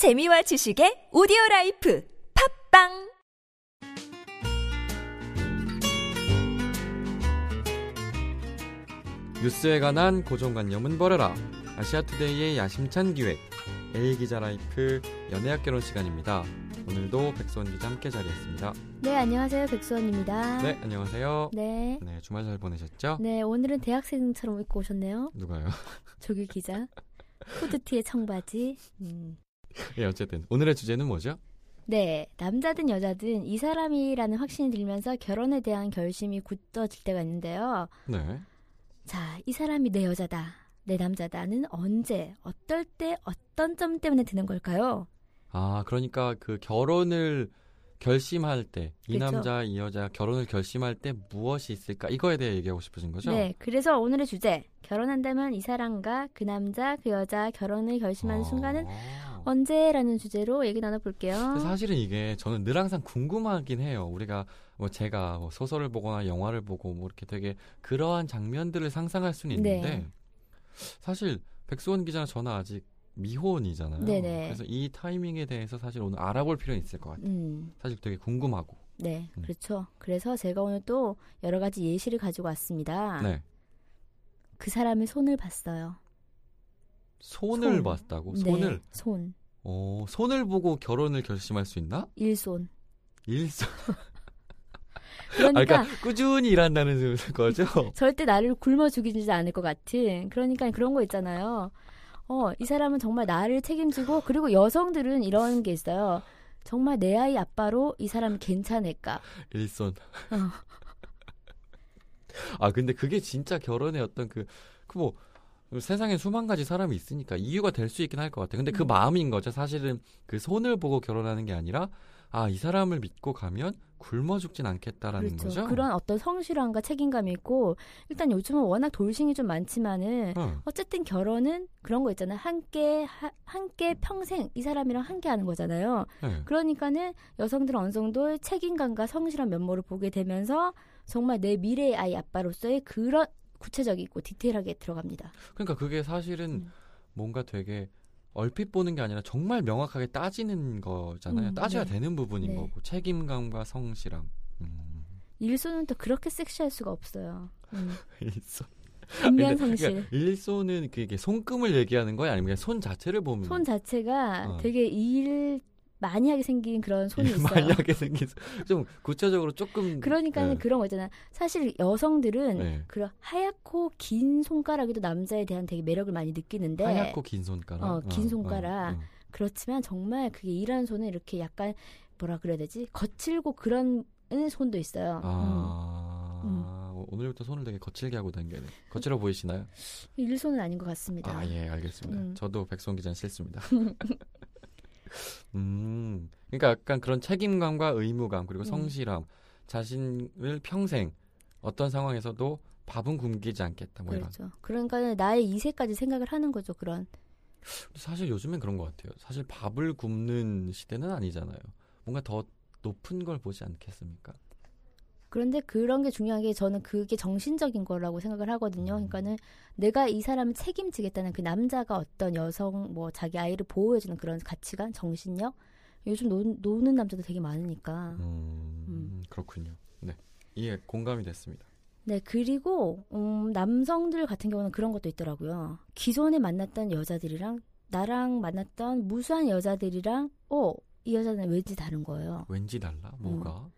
재미와 지식의 오디오 라이프 팟빵 뉴스에 관한 고정관념은 버려라. 아시아투데이의 야심찬 기획. A 기자 라이프 연애학개론 시간입니다. 오늘도 백수원 기자 함께 자리했습니다. 네, 안녕하세요. 백수원입니다. 네, 안녕하세요. 네. 네, 주말 잘 보내셨죠? 네, 오늘은 대학생처럼 입고 오셨네요. 누가요? 조규 기자. 후드티에 청바지. 음. 예, 어쨌든 오늘의 주제는 뭐죠? 네, 남자든 여자든 이 사람이라는 확신이 들면서 결혼에 대한 결심이 굳어질 때가 있는데요. 네. 자, 이 사람이 내 여자다, 내 남자다는 언제, 어떨 때, 어떤 점 때문에 드는 걸까요? 아, 그러니까 그 결혼을 결심할 때, 이 그렇죠. 남자, 이 여자 결혼을 결심할 때 무엇이 있을까? 이거에 대해 얘기하고 싶으신 거죠? 네, 그래서 오늘의 주제, 결혼한다면 이 사람과 그 남자, 그 여자 결혼을 결심하는 아. 순간은 언제라는 주제로 얘기 나눠볼게요. 사실은 이게 저는 늘 항상 궁금하긴 해요. 우리가 뭐 제가 뭐 소설을 보거나 영화를 보고 뭐 이렇게 되게 그러한 장면들을 상상할 수는 있는데 네. 사실 백수원 기자는 저는 아직 미혼이잖아요. 네네. 그래서 이 타이밍에 대해서 사실 오늘 알아볼 필요는 있을 것 같아요. 음. 사실 되게 궁금하고. 네, 음. 그렇죠. 그래서 제가 오늘 또 여러 가지 예시를 가지고 왔습니다. 네. 그 사람의 손을 봤어요. 손을 손. 봤다고? 네, 손을? 손. 어, 손을 보고 결혼을 결심할 수 있나? 일손. 일손. 아, 그러니까, 그러니까 꾸준히 일한다는 거죠? 절대 나를 굶어 죽이지 않을 것 같은. 그러니까 그런 거 있잖아요. 어, 이 사람은 정말 나를 책임지고 그리고 여성들은 이런 게 있어요. 정말 내 아이 아빠로 이 사람이 괜찮을까? 일손. 어. 아 근데 그게 진짜 결혼의 어떤 그 그 뭐 세상에 수만 가지 사람이 있으니까 이유가 될 수 있긴 할 것 같아. 근데 그 음. 마음인 거죠. 사실은 그 손을 보고 결혼하는 게 아니라 아 이 사람을 믿고 가면 굶어 죽진 않겠다라는 그렇죠. 거죠. 그런 어떤 성실함과 책임감이 있고 일단 요즘은 워낙 돌싱이 좀 많지만은 어. 어쨌든 결혼은 그런 거 있잖아요. 함께 하- 함께 평생 이 사람이랑 함께 하는 거잖아요. 네. 그러니까는 여성들은 어느 정도 책임감과 성실한 면모를 보게 되면서 정말 내 미래의 아이 아빠로서의 그런 구체적이고 디테일하게 들어갑니다. 그러니까 그게 사실은 음. 뭔가 되게 얼핏 보는 게 아니라 정말 명확하게 따지는 거잖아요. 음, 따져야 네. 되는 부분인 네. 거고 책임감과 성실함. 음. 일손은 또 그렇게 섹시할 수가 없어요. 음. 일손. 인면 근데 성실. 그러니까 일손은 그게 손금을 얘기하는 거야 아니면 그냥 손 자체를 보면 손 자체가 어. 되게 일 많이 하게 생긴 그런 손이 있어요. 만약에 생긴 손- 좀 구체적으로 조금 그러니까는 네. 그런 거 있잖아. 사실 여성들은 네. 그런 하얗고 긴 손가락에도 남자에 대한 되게 매력을 많이 느끼는데 하얗고 긴 손가락. 어, 긴 손가락. 어, 어. 그렇지만 정말 그게 일하는 손은 이렇게 약간 뭐라 그래야 되지? 거칠고 그런 손도 있어요. 음. 아 오늘부터 손을 되게 거칠게 하고 다니네. 거칠어 보이시나요? 음. 일손은 아닌 것 같습니다. 아 예 알겠습니다. 음. 저도 백성 기자는 싫습니다. 음 그러니까 약간 그런 책임감과 의무감 그리고 음. 성실함 자신을 평생 어떤 상황에서도 밥은 굶기지 않겠다 뭐 이런. 그렇죠. 그러니까 나의 이세까지 생각을 하는 거죠. 그런. 사실 요즘엔 그런 것 같아요. 사실 밥을 굶는 시대는 아니잖아요. 뭔가 더 높은 걸 보지 않겠습니까? 그런데 그런 게 중요한 게 저는 그게 정신적인 거라고 생각을 하거든요. 음. 그러니까는 내가 이 사람을 책임지겠다는 그 남자가 어떤 여성 뭐 자기 아이를 보호해주는 그런 가치관, 정신력. 요즘 노, 노는 남자도 되게 많으니까. 음, 음. 그렇군요. 네. 이해 공감이 됐습니다. 네, 그리고 음, 남성들 같은 경우는 그런 것도 있더라고요. 기존에 만났던 여자들이랑 나랑 만났던 무수한 여자들이랑 어, 이 여자는 왠지 다른 거예요. 왠지 달라? 뭐가?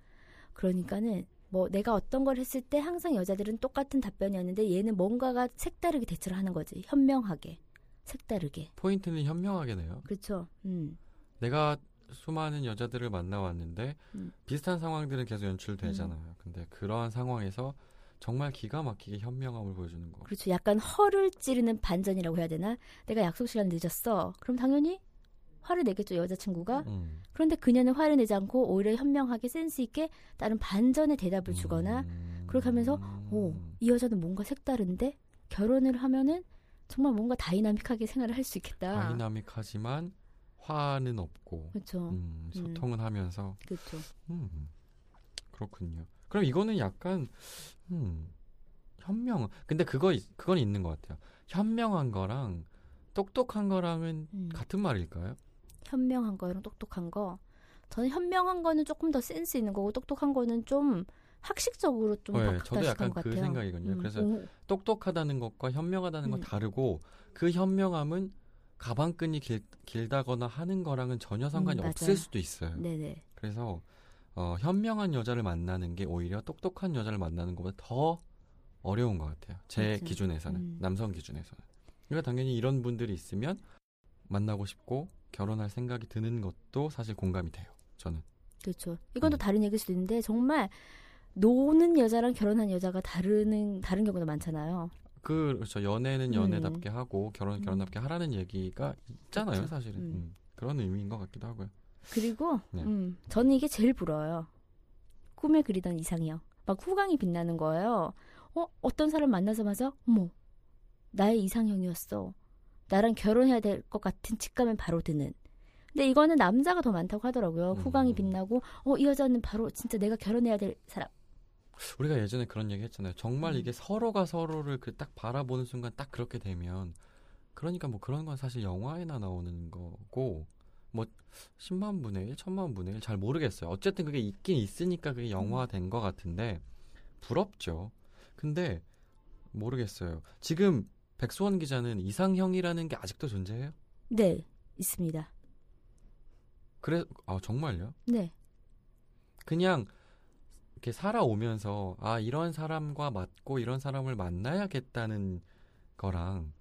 그러니까는 뭐 내가 어떤 걸 했을 때 항상 여자들은 똑같은 답변이었는데 얘는 뭔가가 색다르게 대처를 하는 거지. 현명하게. 색다르게. 포인트는 현명하게네요. 그렇죠. 음. 내가 수많은 여자들을 만나왔는데 음. 비슷한 상황들은 계속 연출되잖아요. 근데 그러한 상황에서 정말 기가 막히게 현명함을 보여주는 거. 그렇죠. 약간 허를 찌르는 반전이라고 해야 되나? 내가 약속 시간 늦었어. 그럼 당연히 화를 내겠죠, 여자친구가. 음. 그런데 그녀는 화를 내지 않고 오히려 현명하게 센스 있게 다른 반전의 대답을 주거나 음. 그렇게 하면서 오, 이 여자는 뭔가 색다른데 결혼을 하면은 정말 뭔가 다이나믹하게 생활을 할 수 있겠다. 다이나믹하지만 화는 없고 그렇죠. 음, 소통은 하면서 그렇죠. 음, 그렇군요. 그럼 이거는 약간 음, 현명. 근데 그거 있- 그건 있는 것 같아요. 현명한 거랑 똑똑한 거랑은 음. 같은 말일까요? 현명한 거랑 똑똑한 거. 저는 현명한 거는 조금 더 센스 있는 거고 똑똑한 거는 좀 학식적으로 좀 네, 더 저도 약간 것그 같아요. 생각이거든요. 음, 그래서 오, 똑똑하다는 것과 현명하다는 건 음. 다르고 그 현명함은 가방끈이 길, 길다거나 하는 거랑은 전혀 상관이 음, 없을. 수도 있어요. 네네. 그래서 어, 현명한 여자를 만나는 게 오히려 똑똑한 여자를 만나는 것보다 더 어려운 것 같아요. 제 맞아요. 기준에서는 음. 남성 기준에서는. 그러니까 당연히 이런 분들이 있으면 만나고 싶고 결혼할 생각이 드는 것도 사실 공감이 돼요. 저는. 그렇죠. 이건 또 음. 다른 얘기일 수도 있는데 정말 노는 여자랑 결혼한 여자가 다르는 다른 경우도 많잖아요. 그 그렇죠. 연애는 음. 연애답게 하고 결혼은 음. 결혼답게 하라는 얘기가 있잖아요, 그렇죠. 사실은. 음. 음. 그런 의미인 것 같기도 하고요. 그리고 네. 음, 저는 이게 제일 부러워요. 꿈에 그리던 이상형. 막 후광이 빛나는 거예요. 어, 어떤 사람 만나자마자 어머, 나의 이상형이었어. 나랑 결혼해야 될 것 같은 직감은 바로 드는. 근데 이거는 남자가 더 많다고 하더라고요. 음. 후광이 빛나고 어, 이 여자는 바로 진짜 내가 결혼해야 될 사람. 우리가 예전에 그런 얘기 했잖아요. 정말 음. 이게 서로가 서로를 그 딱 바라보는 순간 딱 그렇게 되면 그러니까 뭐 그런 건 사실 영화에나 나오는 거고 뭐 10만 분의 1, 1000만 분의 1 잘 모르겠어요. 어쨌든 그게 있긴 있으니까 그게 영화된 것 같은데 부럽죠. 근데 모르겠어요. 지금 백수원 기자는 이상형이라는 게 아직도 존재해요? 네, 있습니다. 그래 아 정말요? 네. 그냥 이렇게 살아오면서 아 이런 사람과 맞고 이런 사람을 만나야겠다는 거랑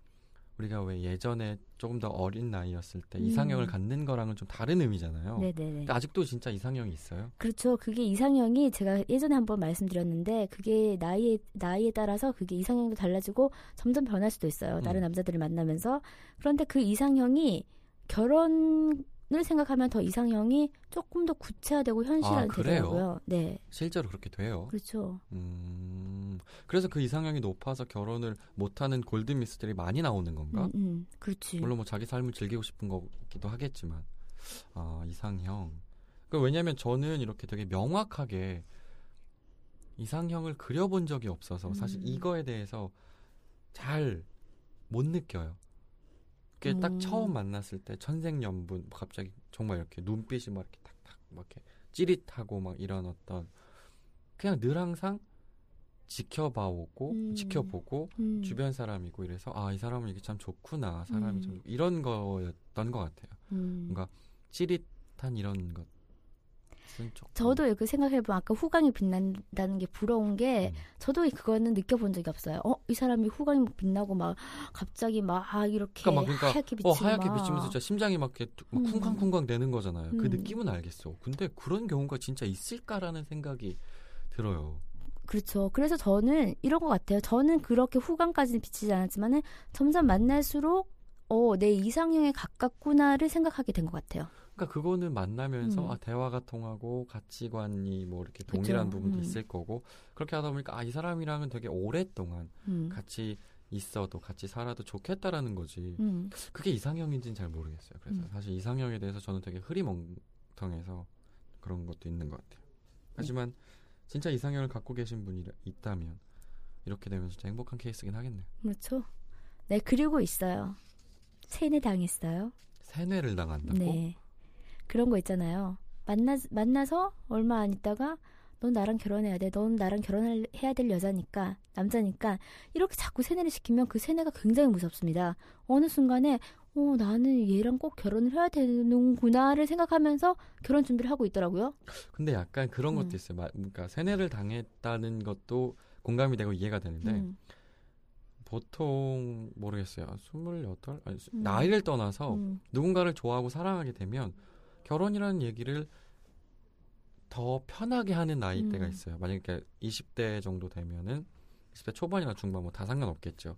우리가 왜 예전에 조금 더 어린 나이였을 때 음. 이상형을 갖는 거랑은 좀 다른 의미잖아요. 네, 네, 네. 아직도 진짜 이상형이 있어요. 그렇죠. 그게 이상형이 제가 예전에 한번 말씀드렸는데 그게 나이에 나이에 따라서 그게 이상형도 달라지고 점점 변할 수도 있어요. 다른 음. 남자들을 만나면서 그런데 그 이상형이 결혼을 생각하면 더 이상형이 조금 더 구체화되고 현실화 아? 되더라고요. 네, 실제로 그렇게 돼요. 그렇죠. 음, 그래서 그 이상형이 높아서 결혼을 못하는 골드미스들이 많이 나오는 건가? 음, 음, 그렇지. 물론 뭐 자기 삶을 즐기고 싶은 거기도 하겠지만 아 이상형 그 왜냐면 저는 이렇게 되게 명확하게 이상형을 그려본 적이 없어서 사실 음. 이거에 대해서 잘 못 느껴요. 그게 딱 음. 처음 만났을 때 천생연분 뭐 갑자기 정말 이렇게 눈빛이 막 이렇게 탁탁 막 이렇게 찌릿하고 막 이런 어떤 그냥 늘 항상 지켜봐오고 음. 지켜보고 음, 주변 사람이고 이래서 아 이 사람은 이게 참 좋구나 사람이 음. 좀 이런 거였던 것 같아요. 음. 뭔가 찌릿한 이런 조금 저도 이렇게 생각해보면 아까 후광이 빛난다는 게 부러운 게 음. 저도 그거는 느껴본 적이 없어요. 어, 이 사람이 후광이 빛나고 막 갑자기 막 아, 이렇게 그러니까 막 그러니까 하얗게 비치고 어 하얗게 막. 비치면서 진짜 심장이 막 이렇게 툭- 막 음. 쿵쾅쿵쾅 되는 거잖아요. 그 음. 느낌은 알겠어. 근데 그런 경우가 진짜 있을까라는 생각이 들어요. 그렇죠. 그래서 저는 이런 것 같아요. 저는 그렇게 후광까지는 비치지 않았지만은 점점 만날수록 어, 내 이상형에 가깝구나를 생각하게 된 것 같아요. 그러니까 그거는 만나면서 음. 아, 대화가 통하고 가치관이 뭐 이렇게 동일한 그쵸. 부분도 음. 있을 거고 그렇게 하다 보니까 아 이 사람이랑은 되게 오랫동안 음. 같이 있어도 같이 살아도 좋겠다라는 거지. 음. 그게 이상형인지는 잘 모르겠어요. 그래서 음. 사실 이상형에 대해서 저는 되게 흐리멍텅해서 그런 것도 있는 것 같아요. 하지만 진짜 이상형을 갖고 계신 분이 있다면 이렇게 되면 진짜 행복한 케이스긴 하겠네요. 그렇죠. 네, 그리고 있어요. 세뇌 당했어요. 세뇌를 당한다고? 네. 그런 거 있잖아요. 만나, 만나서 얼마 안 있다가 넌 나랑 결혼해야 돼. 넌 나랑 결혼해야 될 여자니까, 남자니까, 이렇게 자꾸 세뇌를 시키면 그 세뇌가 굉장히 무섭습니다. 어느 순간에, 어, 나는 얘랑 꼭 결혼을 해야 되는구나를 생각하면서 결혼 준비를 하고 있더라고요. 근데 약간 그런 것도 음. 있어요. 마- 그러니까 세뇌를 당했다는 것도 공감이 되고 이해가 되는데 음, 보통 모르겠어요. 스물여덟 아니 수- 음. 나이를 떠나서 음, 누군가를 좋아하고 사랑하게 되면 결혼이라는 얘기를 더 편하게 하는 나이대가 음. 있어요. 만약에 20대 정도 되면은 20대 초반이나 중반 뭐 다 상관없겠죠.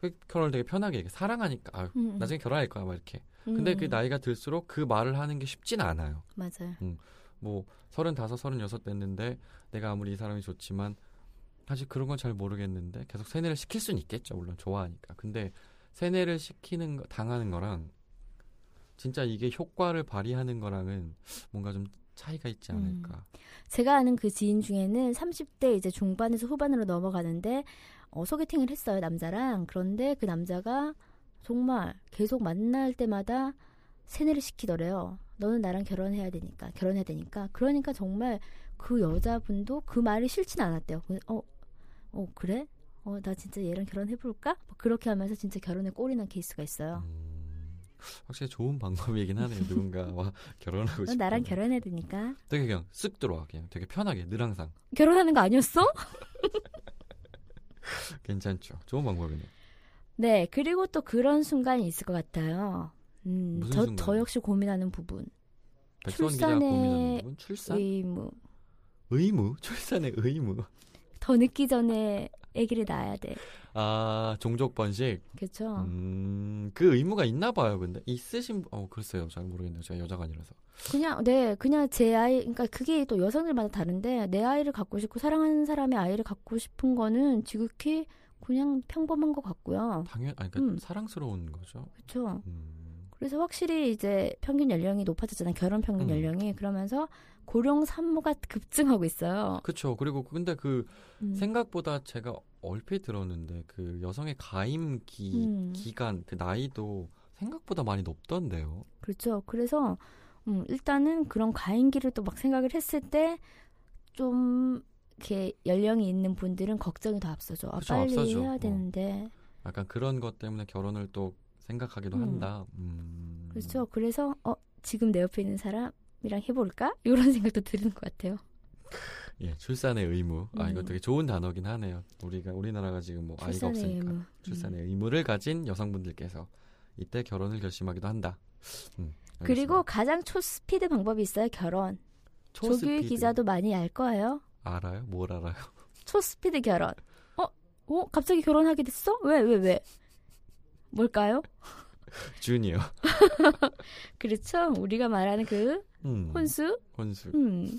그 결혼을 되게 편하게 얘기해. 사랑하니까 아, 음, 나중에 결혼할 거야 막 이렇게. 근데 음, 그 나이가 들수록 그 말을 하는 게 쉽진 않아요. 맞아요. 뭐 서른다섯, 서른여섯 됐는데 내가 아무리 이 사람이 좋지만 사실 그런 건 잘 모르겠는데 계속 세뇌를 시킬 수는 있겠죠. 물론 좋아하니까. 근데 세뇌를 시키는 거, 당하는 거랑 진짜 이게 효과를 발휘하는 거랑은 뭔가 좀 차이가 있지 않을까. 제가 아는 그 지인 중에는 30대 이제 중반에서 후반으로 넘어가는데 어, 소개팅을 했어요 남자랑 그런데 그 남자가 정말 계속 만날 때마다 세뇌를 시키더래요. 너는 나랑 결혼해야 되니까 결혼해야 되니까 그러니까 정말 그 여자분도 그 말이 싫진 않았대요. 그- 어, 어 그래? 어 나 진짜 얘랑 결혼해볼까? 뭐 그렇게 하면서 진짜 결혼에 꼴이 난 케이스가 있어요. 음, 확실히 좋은 방법이긴 하네요. 누군가와 결혼하고 넌 싶다. 나랑 결혼해야 되니까 되게 그냥 쓱 들어와 그냥 되게 편하게 늘 항상 결혼하는 거 아니었어? 괜찮죠. 좋은 방법이네요. 네 그리고 또 그런 순간이 있을 것 같아요. 음, 무슨 저, 저? 역시 고민하는 부분. 출산의 고민하는 부분 출산 의무. 의무 출산의 의무 더 늦기 전에 아기를 낳아야 돼. 아 종족 번식 그렇죠? 음, 그 의무가 있나 봐요. 근데 있으신 분- 어 글쎄요. 잘 모르겠네요. 제가 여자가 아니라서. 그냥 네 그냥 제 아이 그러니까 그게 또 여성들마다 다른데 내 아이를 갖고 싶고 사랑하는 사람의 아이를 갖고 싶은 거는 지극히 그냥 평범한 것 같고요. 당연 아니 그러니까 음. 사랑스러운 거죠. 그렇죠. 음. 그래서 확실히 이제 평균 연령이 높아졌잖아요. 결혼 평균 음. 연령이 그러면서 고령 산모가 급증하고 있어요. 그렇죠. 그리고 근데 그 음. 생각보다 제가 얼핏 들었는데 그 여성의 가임 기 음. 기간 그 나이도 생각보다 많이 높던데요. 그렇죠. 그래서 음, 일단은 그런 과잉기를 또 막 생각을 했을 때 좀 이렇게 연령이 있는 분들은 걱정이 더 앞서죠. 아, 그쵸, 빨리 앞서죠. 해야 어. 되는데. 약간 그런 것 때문에 결혼을 또 생각하기도 음. 한다. 음. 그렇죠. 그래서 어 지금 내 옆에 있는 사람 이랑 해볼까? 이런 생각도 드는 것 같아요. 예, 출산의 의무. 아 이거 음. 되게 좋은 단어긴 하네요. 우리가 우리나라가 지금 뭐 아이가 없으니까 의무. 출산의 의무를 가진 여성분들께서 이때 결혼을 결심하기도 한다. 음. 그리고 가장 초스피드 방법이 있어요. 결혼. 조규. 기자도 많이 알 거예요. 알아요? 뭘 알아요? 초스피드 결혼. 어? 어? 갑자기 결혼하게 됐어? 왜? 왜? 왜? 뭘까요? 주니어. 그렇죠. 우리가 말하는 그 음, 혼수. 혼수. 음.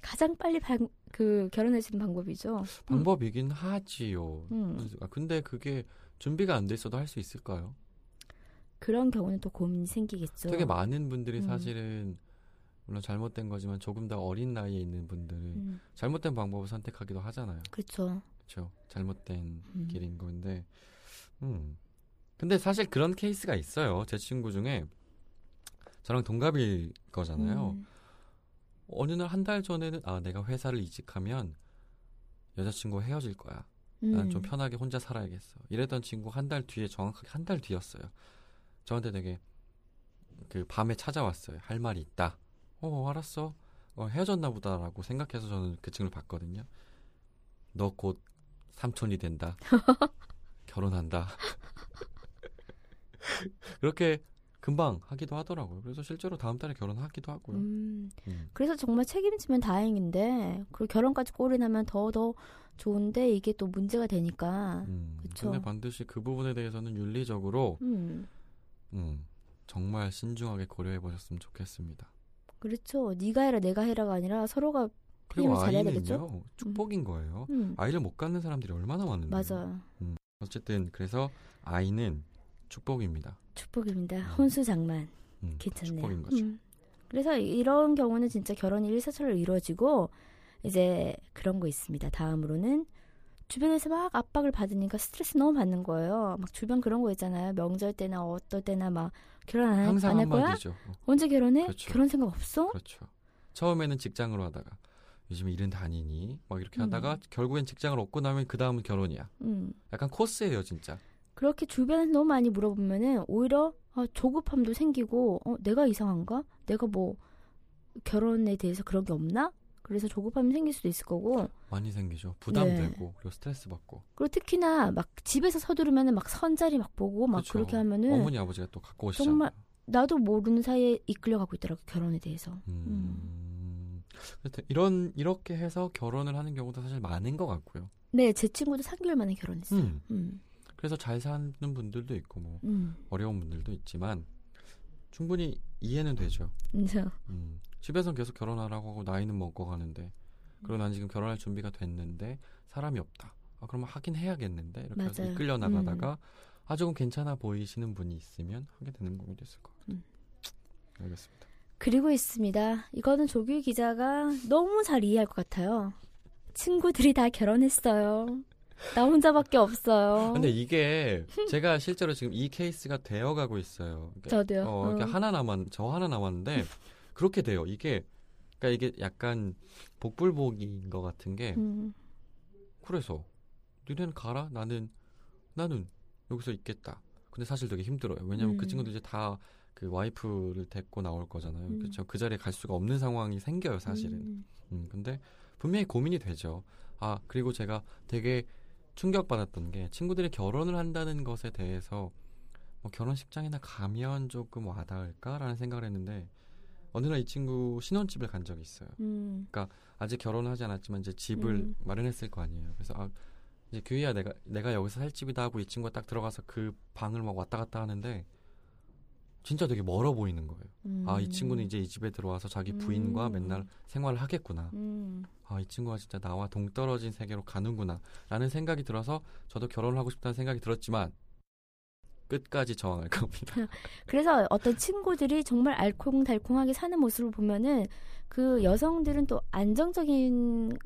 가장 빨리 방, 그 있는 방법이죠. 방법이긴 하지요. 음. 혼수. 아, 근데 그게 준비가 안 돼 있어도 할 수 있을까요? 그런 경우는 또 고민이 생기겠죠. 되게 많은 분들이 음. 사실은 물론 잘못된 거지만 조금 더 어린 나이에 있는 분들은 음, 잘못된 방법을 선택하기도 하잖아요. 그렇죠. 그렇죠. 잘못된 음. 길인 건데. 음. 근데 사실 그런 케이스가 있어요. 제 친구 중에 저랑 동갑일 거잖아요. 음, 어느 날 한 달 전에는 아 내가 회사를 이직하면 여자친구와 헤어질 거야. 나는 음. 좀 편하게 혼자 살아야겠어. 이랬던 친구 한 달 뒤에 정확하게 한 달 뒤였어요. 저한테 되게 그 밤에 찾아왔어요. 할 말이 있다. 어 알았어. 어, 헤어졌나 보다라고 생각해서 저는 그 친구를 봤거든요. 너 곧 삼촌이 된다. 결혼한다. 그렇게 금방 하기도 하더라고요. 그래서 실제로 다음 달에 결혼하기도 하고요. 음, 음. 그래서 정말 책임지면 다행인데 그 결혼까지 꼴이 나면 더 더 좋은데 이게 또 문제가 되니까. 음. 그쵸. 근데 반드시 그 부분에 대해서는 윤리적으로 음, 음, 정말 신중하게 고려해 보셨으면 좋겠습니다. 그렇죠. 네가 해라 내가 해라가 아니라 서로가 그리고 아이는요 되겠죠? 축복인 거예요. 음, 아이를 못 갖는 사람들이 얼마나 많은데. 맞아요. 어쨌든 그래서 아이는 축복입니다. 축복입니다. 음. 혼수 장만 음, 괜찮네요. 축복인 거죠. 음. 그래서 이런 경우는 진짜 결혼이 일사천리로 이루어지고 이제 그런 거 있습니다. 다음으로는 주변에서 막 압박을 받으니까 스트레스 너무 받는 거예요. 막 주변 그런 거 있잖아요. 명절 때나 어떨 때나 막 결혼 안, 할 거야? 한마디죠. 어, 언제 결혼해? 그렇죠. 결혼 생각 없어? 그렇죠. 처음에는 직장으로 하다가 요즘에 일은 다니니 막 이렇게 음. 하다가 결국엔 직장을 얻고 나면 그 다음은 결혼이야. 음. 약간 코스예요, 진짜. 그렇게 주변에서 너무 많이 물어보면은 오히려 아, 조급함도 생기고 어, 내가 이상한가? 내가 뭐 결혼에 대해서 그런 게 없나? 그래서 조급함이 생길 수도 있을 거고 많이 생기죠. 부담되고 네. 그리고 스트레스 받고. 그리고 특히나 막 집에서 서두르면은 막 선자리 막 보고 막 그렇죠. 그렇게 하면은 어머니 아버지가 또 갖고 오시잖아요. 정말 나도 모르는 사이에 이끌려 가고 있더라고 결혼에 대해서. 음. 그래서 이런 이렇게 해서 결혼을 하는 경우도 사실 많은 것 같고요. 네, 제 친구도 3개월 만에 결혼했어요. 음. 음. 그래서 잘 사는 분들도 있고 뭐 음. 어려운 분들도 있지만 충분히 이해는 되죠. 그래서 음. 집에선 계속 결혼하라고 하고 나이는 먹어가는데 그리고 난 지금 결혼할 준비가 됐는데 사람이 없다. 아, 그러면 하긴 해야겠는데 이렇게 해서 맞아요. 음. 이끌려 나가다가 아 조금 괜찮아 보이시는 분이 있으면 하게 되는 거이 됐을 것 같아요. 음. 알겠습니다. 그리고 있습니다. 이거는 조규 기자가 너무 잘 이해할 것 같아요. 친구들이 다 결혼했어요. 나 혼자밖에 없어요. 근데 이게 제가 실제로 지금 이 케이스가 되어가고 있어요. 그러니까 저도요. 어, 어. 하나 남았, 저 하나 남았는데 그렇게 돼요. 이게 그러니까 이게 약간 복불복인 것 같은 게 음, 그래서 니네는 가라. 나는 나는 여기서 있겠다. 근데 사실 되게 힘들어요. 왜냐면 그 음. 친구들 이제 다 그 와이프를 데리고 나올 거잖아요. 음. 그렇죠. 그 자리에 갈 수가 없는 상황이 생겨요, 사실은. 음, 음, 근데 분명히 고민이 되죠. 아, 그리고 제가 되게 충격받았던 게 친구들이 결혼을 한다는 것에 대해서 뭐 결혼식장이나 가면 조금 와닿을까라는 생각을 했는데 어느 날 이 친구 신혼집을 간 적이 있어요. 음, 아직 결혼을 하지 않았지만 이제 집을 음. 마련했을 거 아니에요. 그래서 아, 이제 규희야 내가 내가 여기서 살 집이다 하고 이 친구가 딱 들어가서 그 방을 막 왔다 갔다 하는데 진짜 되게 멀어 보이는 거예요. 음. 아, 이 친구는 이제 이 집에 들어와서 자기 부인과 음. 맨날 생활을 하겠구나. 음, 아, 이 친구가 진짜 나와 동떨어진 세계로 가는구나. 라는 생각이 들어서 저도 결혼을 하고 싶다는 생각이 들었지만 끝까지 저항할 겁니다. 그래서 어떤 친구들이 정말 알콩달콩하게 사는 모습을 보면은 그 여성들은 또 안정적인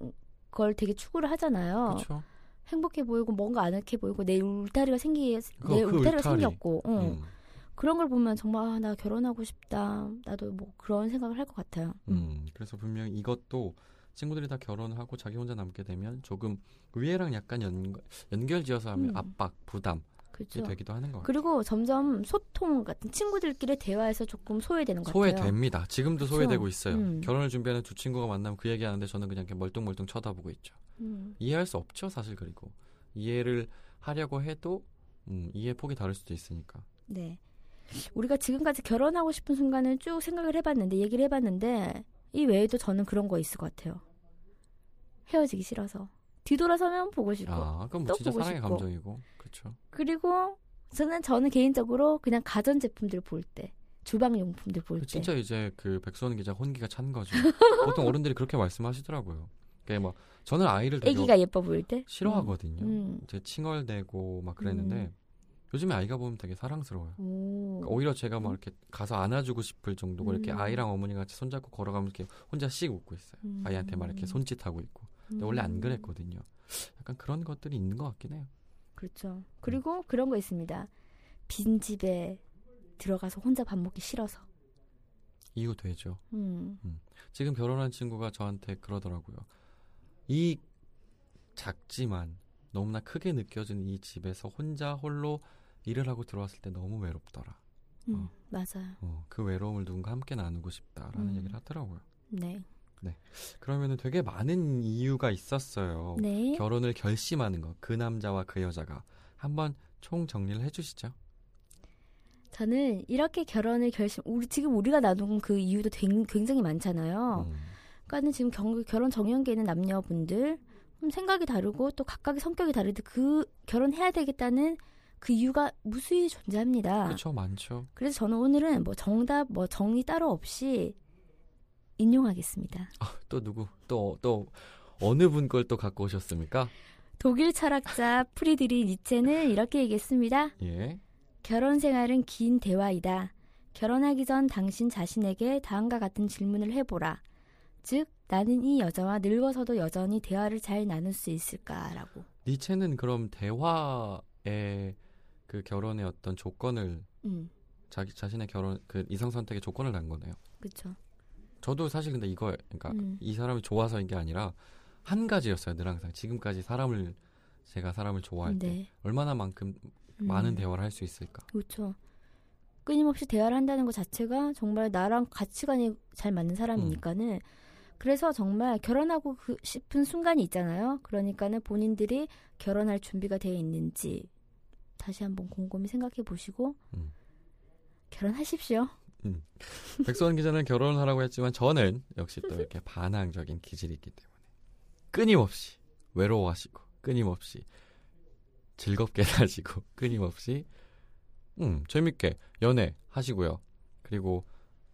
걸 되게 추구를 하잖아요. 그렇죠? 행복해 보이고 뭔가 아늑해 보이고 내 울타리가 생기 그거, 내그 울타리가 울타리. 생겼고 응. 음. 그런 걸 보면 정말 아, 나 결혼하고 싶다. 나도 뭐 그런 생각을 할 것 같아요. 음, 그래서 분명히 이것도 친구들이 다 결혼하고 자기 혼자 남게 되면 조금 위에랑 약간 연, 연결지어서 하면 음. 압박, 부담이 그렇죠. 되기도 하는 것 같아요. 그리고 점점 소통 같은 친구들끼리 대화에서 조금 소외되는 것 같아요. 소외됩니다. 지금도 그쵸? 소외되고 있어요. 음. 결혼을 준비하는 두 친구가 만나면 그 얘기하는데 저는 그냥 이렇게 멀뚱멀뚱 쳐다보고 있죠. 음, 이해할 수 없죠, 사실 그리고 이해를 하려고 해도 음, 이해 폭이 다를 수도 있으니까. 네. 우리가 지금까지 결혼하고 싶은 순간을 쭉 생각을 해봤는데 얘기를 해봤는데 이 외에도 저는 그런 거 있을 것 같아요. 헤어지기 싫어서 뒤돌아서면 보고 싶고 아, 또뭐 진짜 보고 사랑의 싶고. 감정이고, 그렇죠. 그리고 저는 저는 개인적으로 그냥 가전 제품들 볼 때 주방 용품들 볼때 진짜 이제 그 백수원 기자 혼기가 찬 거죠. 보통 어른들이 그렇게 말씀하시더라고요. 그게 막 저는 아이를 되게 아기가 예뻐 보일 때 싫어하거든요. 음. 이제 칭얼대고 막 그랬는데 음. 요즘에 아이가 보면 되게 사랑스러워요. 오. 그러니까 오히려 제가 막 이렇게 가서 안아주고 싶을 정도고 이렇게 음. 아이랑 어머니 같이 손잡고 걸어가면 이렇게 혼자 씩 웃고 있어요. 음. 아이한테 막 이렇게 손짓하고 있고. 근데 원래 안 그랬거든요. 약간 그런 것들이 있는 것 같긴 해요. 그렇죠. 그리고 그런 거 있습니다. 빈 집에 들어가서 혼자 밥 먹기 싫어서. 이유 되죠. 음. 지금 결혼한 친구가 저한테 그러더라고요. 이 작지만 너무나 크게 느껴지는 이 집에서 혼자 홀로 일을 하고 들어왔을 때 너무 외롭더라. 음, 어. 맞아요. 어, 그 외로움을 누군가 함께 나누고 싶다라는 음. 얘기를 하더라고요. 네. 그러면은 되게 많은 이유가 있었어요. 네. 결혼을 결심하는 거, 그 남자와 그 여자가 한번 총 정리를 해 주시죠. 저는 이렇게 결혼을 결심, 우리 지금 우리가 나눈 그 이유도 된- 굉장히 많잖아요. 음, 그러니까는 지금 경- 결혼 정연기에 있는 남녀분들 음, 생각이 다르고 또 각각의 성격이 다르데 그 결혼해야 되겠다는 그 이유가 무수히 존재합니다. 그렇죠, 많죠. 그래서 저는 오늘은 뭐 정답, 뭐 정의 따로 없이 인용하겠습니다. 또 누구, 또 또 어느 분 걸 또 갖고 오셨습니까? 독일 철학자 프리드리 니체는 이렇게 얘기했습니다. 예, 결혼 생활은 긴 대화이다. 결혼하기 전 당신 자신에게 다음과 같은 질문을 해보라. 즉, 나는 이 여자와 늙어서도 여전히 대화를 잘 나눌 수 있을까라고. 니체는 그럼 대화의 그 결혼의 어떤 조건을 음, 자기 자신의 결혼 그 이성 선택의 조건을 단 거네요. 그쵸. 저도 사실 근데 이거 그러니까 음. 이 사람이 좋아서인 게 아니라 한 가지였어요. 늘 항상 지금까지 사람을 제가 사람을 좋아할 때 네. 얼마나 만큼 음, 많은 대화를 할 수 있을까. 그렇죠. 끊임없이 대화를 한다는 것 자체가 정말 나랑 가치관이 잘 맞는 사람이니까는 그래서 정말 결혼하고 그 싶은 순간이 있잖아요. 그러니까는 본인들이 결혼할 준비가 되어 있는지 다시 한번 곰곰이 생각해 보시고 음. 결혼하십시오. 백수원 기자는 결혼을 하라고 했지만 저는 역시 또 이렇게 반항적인 기질이 있기 때문에 끊임없이 외로워하시고 끊임없이 즐겁게 사시고 끊임없이 음 재밌게 연애 하시고요. 그리고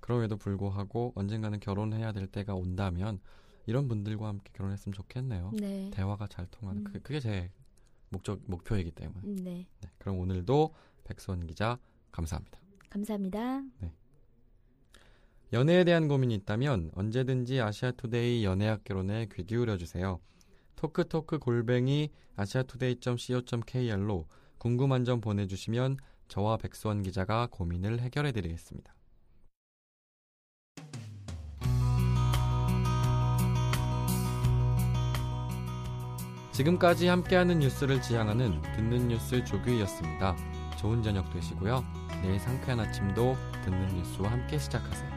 그럼에도 불구하고 언젠가는 결혼해야 될 때가 온다면 이런 분들과 함께 결혼했으면 좋겠네요. 네. 대화가 잘 통하는 음. 그게, 그게 제 목적 목표이기 때문에. 네. 네, 그럼 오늘도 백수원 기자 감사합니다. 감사합니다. 연애에 대한 고민이 있다면 언제든지 아시아투데이 연애학 결혼에 귀 기울여 주세요. 토크토크 골뱅이 아시아투데이.co.kr로 궁금한 점 보내주시면 저와 백수원 기자가 고민을 해결해 드리겠습니다. 지금까지 함께하는 뉴스를 지향하는 듣는 뉴스 조규희였습니다. 좋은 저녁 되시고요. 내일 상쾌한 아침도 듣는 뉴스와 함께 시작하세요.